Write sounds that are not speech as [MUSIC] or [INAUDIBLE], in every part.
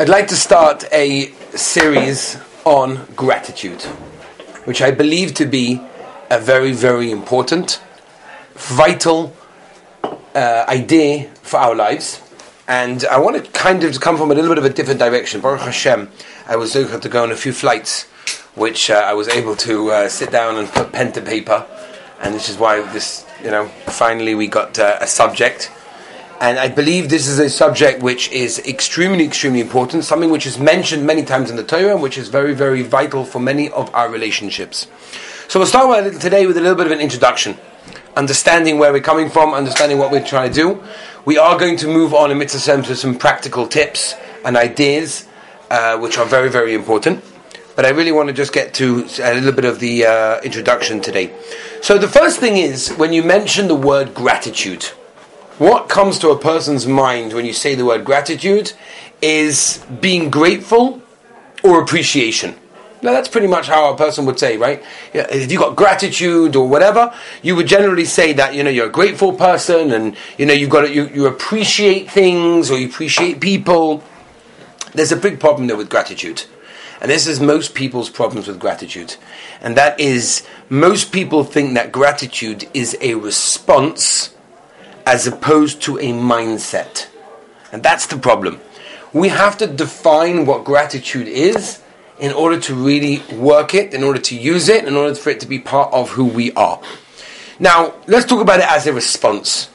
I'd like to start a series on gratitude, which I believe to be a very, very important, vital uh, idea for our lives. And I want to kind of come from a little bit of a different direction. Baruch Hashem, I was able to go on a few flights, which uh, I was able to uh, sit down and put pen to paper. And this is why this, you know, finally we got uh, a subject and I believe this is a subject which is extremely, extremely important, something which is mentioned many times in the Torah, and which is very, very vital for many of our relationships. So we'll start with, today with a little bit of an introduction, understanding where we're coming from, understanding what we're trying to do. We are going to move on in Mitzvah to some practical tips and ideas, uh, which are very, very important. But I really want to just get to a little bit of the uh, introduction today. So the first thing is when you mention the word gratitude what comes to a person's mind when you say the word gratitude is being grateful or appreciation. Now that's pretty much how a person would say, right? If you got gratitude or whatever, you would generally say that you know you're a grateful person, and you know you've got to, you you appreciate things or you appreciate people. There's a big problem there with gratitude, and this is most people's problems with gratitude, and that is most people think that gratitude is a response as opposed to a mindset. And that's the problem. We have to define what gratitude is in order to really work it, in order to use it, in order for it to be part of who we are. Now, let's talk about it as a response.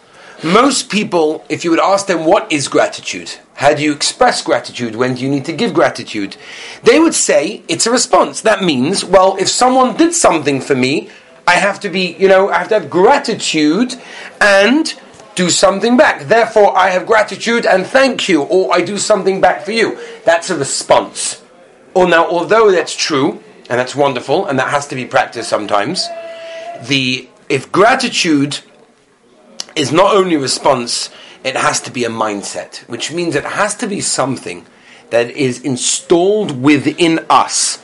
Most people, if you would ask them what is gratitude, how do you express gratitude, when do you need to give gratitude, they would say it's a response. That means, well, if someone did something for me, I have to be, you know, I have to have gratitude and do something back. Therefore, I have gratitude and thank you, or I do something back for you. That's a response. Or now, although that's true, and that's wonderful, and that has to be practiced sometimes, the if gratitude is not only a response, it has to be a mindset, which means it has to be something that is installed within us.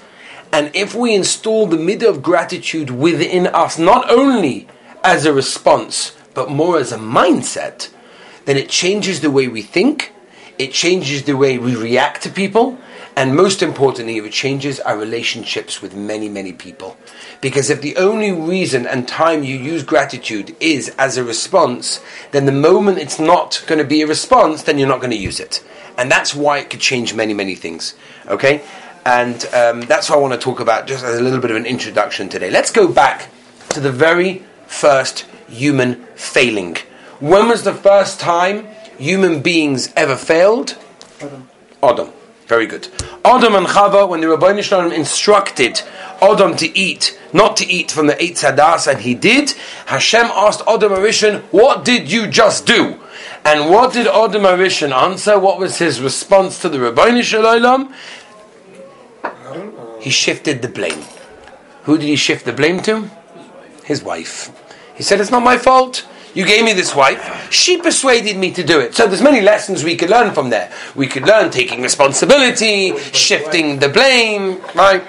And if we install the midah of gratitude within us, not only as a response, but more as a mindset, then it changes the way we think, it changes the way we react to people, and most importantly, it changes our relationships with many, many people. Because if the only reason and time you use gratitude is as a response, then the moment it's not going to be a response, then you're not going to use it. And that's why it could change many, many things. Okay? And um, that's what I want to talk about just as a little bit of an introduction today. Let's go back to the very first human failing. When was the first time human beings ever failed? Adam. Adam. Very good. Adam and Chava, when the Rabbi Shalom instructed Adam to eat, not to eat from the Eitz Hadas, and he did, Hashem asked Adam HaRishon, what did you just do? And what did Adam HaRishon answer? What was his response to the Rabbi Shalom? He shifted the blame. Who did he shift the blame to? His wife. He said, It's not my fault. You gave me this wife. She persuaded me to do it. So there's many lessons we could learn from there. We could learn taking responsibility, shifting the blame, right?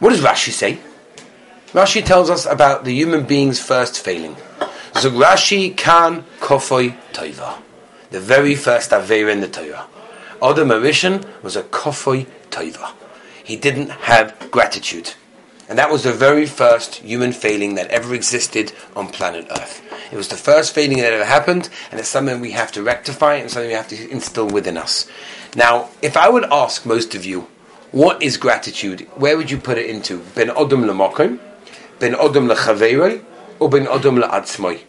What does Rashi say? Rashi tells us about the human being's first failing. Zugrashi kan kofoi toiva. The very first Avera in the Torah. Adam HaRishon was a kofoi toiva. He didn't have gratitude. And that was the very first human failing that ever existed on planet Earth. It was the first failing that ever happened, and it's something we have to rectify and something we have to instill within us. Now, if I would ask most of you, what is gratitude? Where would you put it into? Ben Odom lemokim, Ben Odom lechaveroi, or Ben Odom leatzmoi?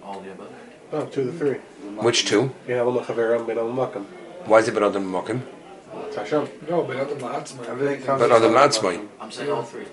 All the above. Oh, two of the three. Which two? Yeah, Ben Why is it Ben Odom lemokim? Hashem. No, but Adam La'atzmai. But Adam La'atzmai. I'm saying all three.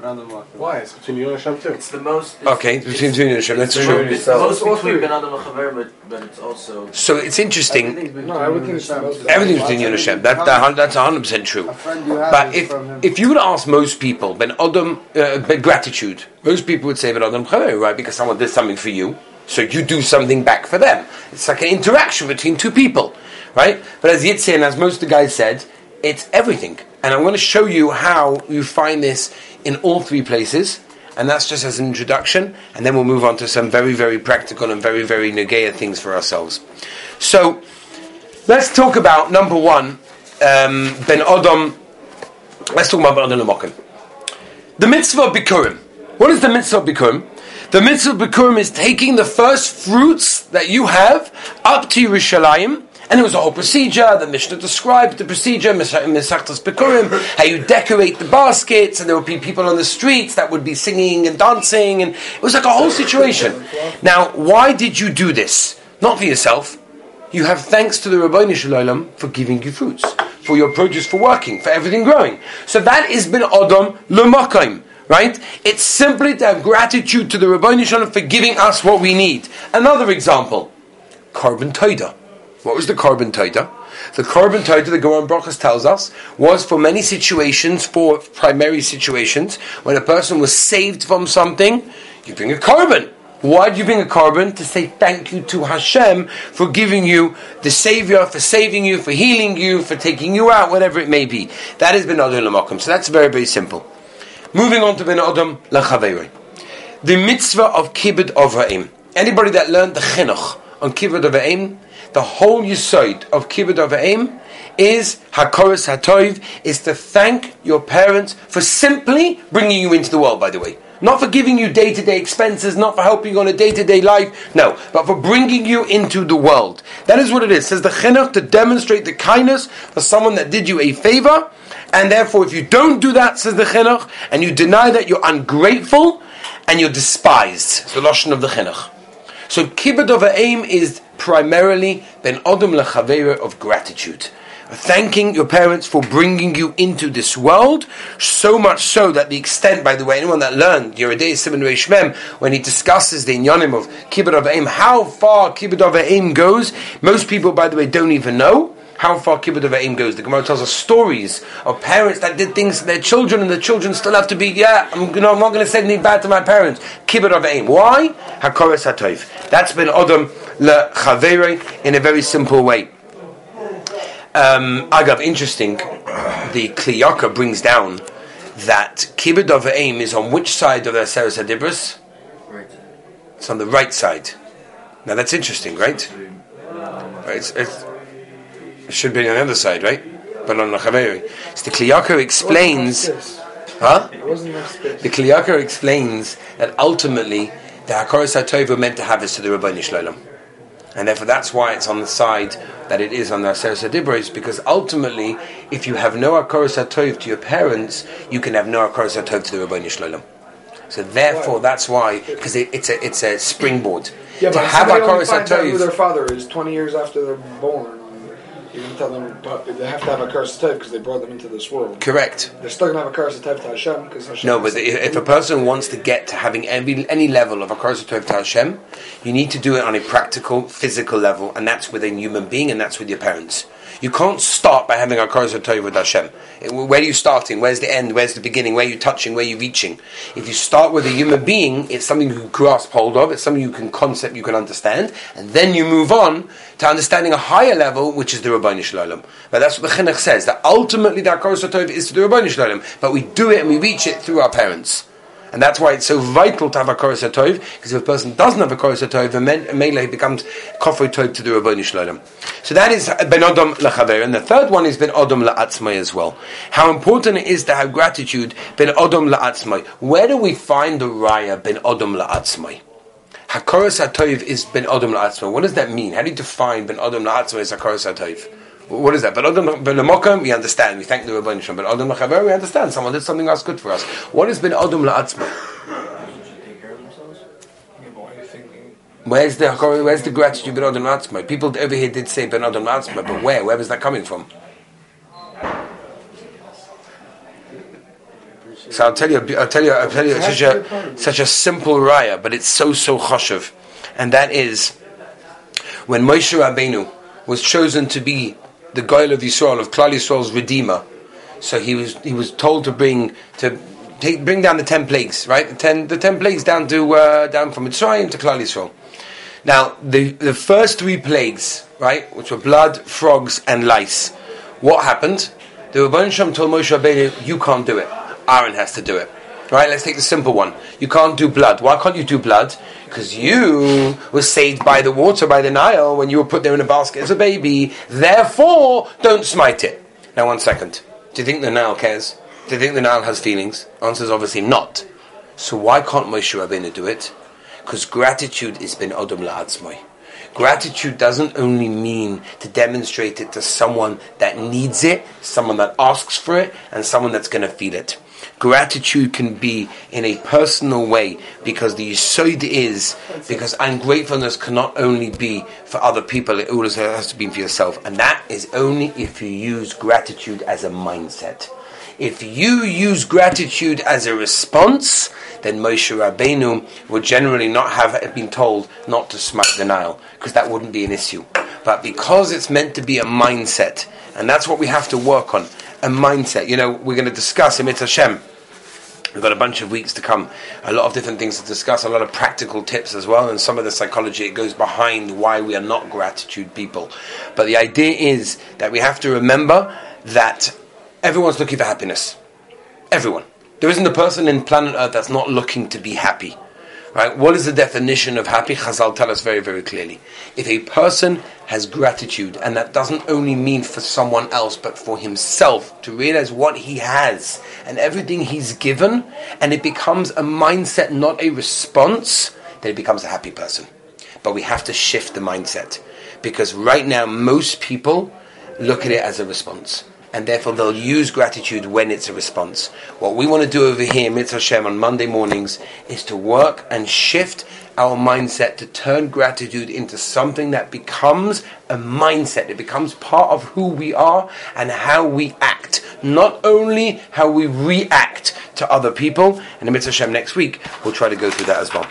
Why? It's between you and Hashem too. It's the most. It's, Okay, it's between you and Hashem, that's it's, true. It's the most between Ben Adam and Chaver, but, but it's also. So it's interesting. No, everything is Hashem. Everything's between you and Hashem. That, that, that's 100% true. But if, if you would ask most people, Ben Adam, uh, gratitude, most people would say Ben Adam Chaver, right? Because someone did something for you, so you do something back for them. It's like an interaction between two people, right? But as Yitzhak and as most of the guys said, it's everything. And I'm going to show you how you find this in all three places. And that's just as an introduction, and then we'll move on to some very, very practical and very, very negaya things for ourselves. So, Let's talk about number one, um, Ben Odom. Let's talk about Ben Odom Lamokim. The mitzvah of Bikurim. What is the mitzvah of Bikurim? The mitzvah of Bikurim is taking the first fruits that you have up to Yerushalayim and it was a whole procedure. The Mishnah described the procedure, Mesachtas Bikurim, how you decorate the baskets, and there would be people on the streets that would be singing and dancing, and it was like a whole situation. Now, why did you do this? Not for yourself. You have thanks to the Rabbi Shalom for giving you fruits, for your produce, for working, for everything growing. So that is bin Adam Lumakim right? It's simply to have gratitude to the Rabbi Shalom for giving us what we need. Another example, korban toida. What was the korban taita? The korban taita, the Gemara Brachas tells us, was for many situations, for primary situations, when a person was saved from something, you bring a korban. Why do you bring a korban? To say thank you to Hashem for giving you the Savior, for saving you, for healing you, for taking you out, whatever it may be. That is Ben Adam Lamakim. So that's very, very simple. Moving on to Ben Adam Lachaveri. The mitzvah of Kibbut Avrahim. Anybody that learned the Chinuch on Kibbut Avrahim the whole yisoid of kibbut of aim is hakoros hatoiv is to thank your parents for simply bringing you into the world. By the way, not for giving you day to day expenses, not for helping you on a day to day life, no, but for bringing you into the world. That is what it is. Says the chinuch to demonstrate the kindness for someone that did you a favor, and therefore, if you don't do that, says the chinuch, and you deny that, you're ungrateful and you're despised. It's the lashon of the chinuch. So kibbut of aim is primarily ben odom lechavera of gratitude. Thanking your parents for bringing you into this world, so much so that the extent, by the way, anyone that learned Yeridei Simon Reishmem, when he discusses the inyanim of Kibbutz of Aim, how far Kibbutz of Aim goes, most people, by the way, don't even know how far kibbut of aim goes. The Gemara tells us stories of parents that did things to their children, and the children still have to be, yeah, I'm, you know, I'm not going to say anything bad to my parents. Kibbut of aim. Why? Hakoras hatoiv. That's been Adam le chavere in a very simple way. Um, Agav, interesting. [COUGHS] The Kli Yakar brings down that kibbut of aim is on which side of the Seres HaDibros? It's on the right side. Now that's interesting, right? It's, it's, it should be on the other side, right? But on the Chaveri. So the Kli Yakar explains. Huh? The Kli Yakar explains that ultimately the Hakoros HaTov were meant to have this to the Rabbi Shalom. And therefore that's why it's on the side that it is on the Aseres HaDibros, because ultimately, if you have no Hakoros HaTov to your parents, you can have no Hakoros HaTov to the Rabbi Shalom. So therefore, that's why, because it, it's a it's a springboard. Yeah, to but have Hakoros HaTov. Who their father is twenty years after they're born. You're going to tell them but they have to have a curse of because they brought them into this world. Correct. They're still going to have a curse of to Hashem because Hashem. No, but if, if a person wants to get to having any, any level of a curse of to Hashem, you need to do it on a practical, physical level, and that's with a human being, and that's with your parents. You can't start by having a Tov with Hashem. Where are you starting? Where's the end? Where's the beginning? Where are you touching? Where are you reaching? If you start with a human being, it's something you can grasp hold of, it's something you can concept, you can understand, and then you move on to understanding a higher level, which is the Rabbi Shalom. But that's what the Chinuch says, that ultimately the Tov is to the Rabbi Shalom, but we do it and we reach it through our parents. And that's why it's so vital to have a Koros HaTov, because if a person doesn't have a Koros HaTov, then Mele becomes Kofre Tov to the Rabboni Shalom. So that is Ben Odom Lachaver. And the third one is Ben Odom La'atzmai as well. How important it is to have gratitude, Ben Odom La'atzmai. Where do we find the Raya, Ben Odom La'atzmai? Hakoros HaTov is Ben Odom La'atzmai. What does that mean? How do you define Ben Odom La'atzmai as Hakoros HaTov? What is that? But Adam ben we understand. We thank the Shem. But Adam Lachaver, we understand. Someone did something else good for us. What is ben Adam la'atzma? Where's the where's the gratitude ben Adam la'atzma? People over here did say ben Adam la'atzma, but where? Where was that coming from? So I'll tell you, I'll tell you, I'll tell you, such a such a simple raya, but it's so so choshev, and that is when Moshe Rabbeinu was chosen to be the Goyal of Yisrael, of Klal Yisrael's Redeemer. So he was he was told to bring to take, bring down the ten plagues, right? The ten the ten plagues down to uh, down from Mitzrayim to Klal Yisrael. Now the the first three plagues, right, which were blood, frogs, and lice. What happened? The Rebbeinu Shem told Moshe Rabbeinu, "You can't do it. Aaron has to do it." Right? Let's take the simple one. You can't do blood. Why can't you do blood? Because you were saved by the water, by the Nile, when you were put there in a basket as a baby. Therefore, don't smite it. Now, one second. Do you think the Nile cares? Do you think the Nile has feelings? Answer is obviously not. So why can't Moshe Rabbeinu do it? Because gratitude is ben odom la'atzmoi. Gratitude doesn't only mean to demonstrate it to someone that needs it, someone that asks for it, and someone that's going to feel it. Gratitude can be in a personal way because the yisod is because ungratefulness cannot only be for other people; it also has to be for yourself, and that is only if you use gratitude as a mindset. If you use gratitude as a response, then Moshe Rabbeinu would generally not have been told not to smite the Nile, because that wouldn't be an issue. But because it's meant to be a mindset, and that's what we have to work on, a mindset. You know, we're going to discuss in Hashem. We've got a bunch of weeks to come, a lot of different things to discuss, a lot of practical tips as well, and some of the psychology it goes behind why we are not gratitude people. But the idea is that we have to remember that everyone's looking for happiness. Everyone. There isn't a person in planet Earth that's not looking to be happy. Right? What is the definition of happy? Chazal tell us very, very clearly. If a person has gratitude, and that doesn't only mean for someone else, but for himself, to realize what he has and everything he's given, and it becomes a mindset, not a response, then it becomes a happy person. But we have to shift the mindset. Because right now, most people look at it as a response and therefore they'll use gratitude when it's a response. What we want to do over here, Mitzvah Hashem, on Monday mornings, is to work and shift our mindset to turn gratitude into something that becomes a mindset. It becomes part of who we are and how we act. Not only how we react to other people. And in Mitzvah Hashem next week, we'll try to go through that as well.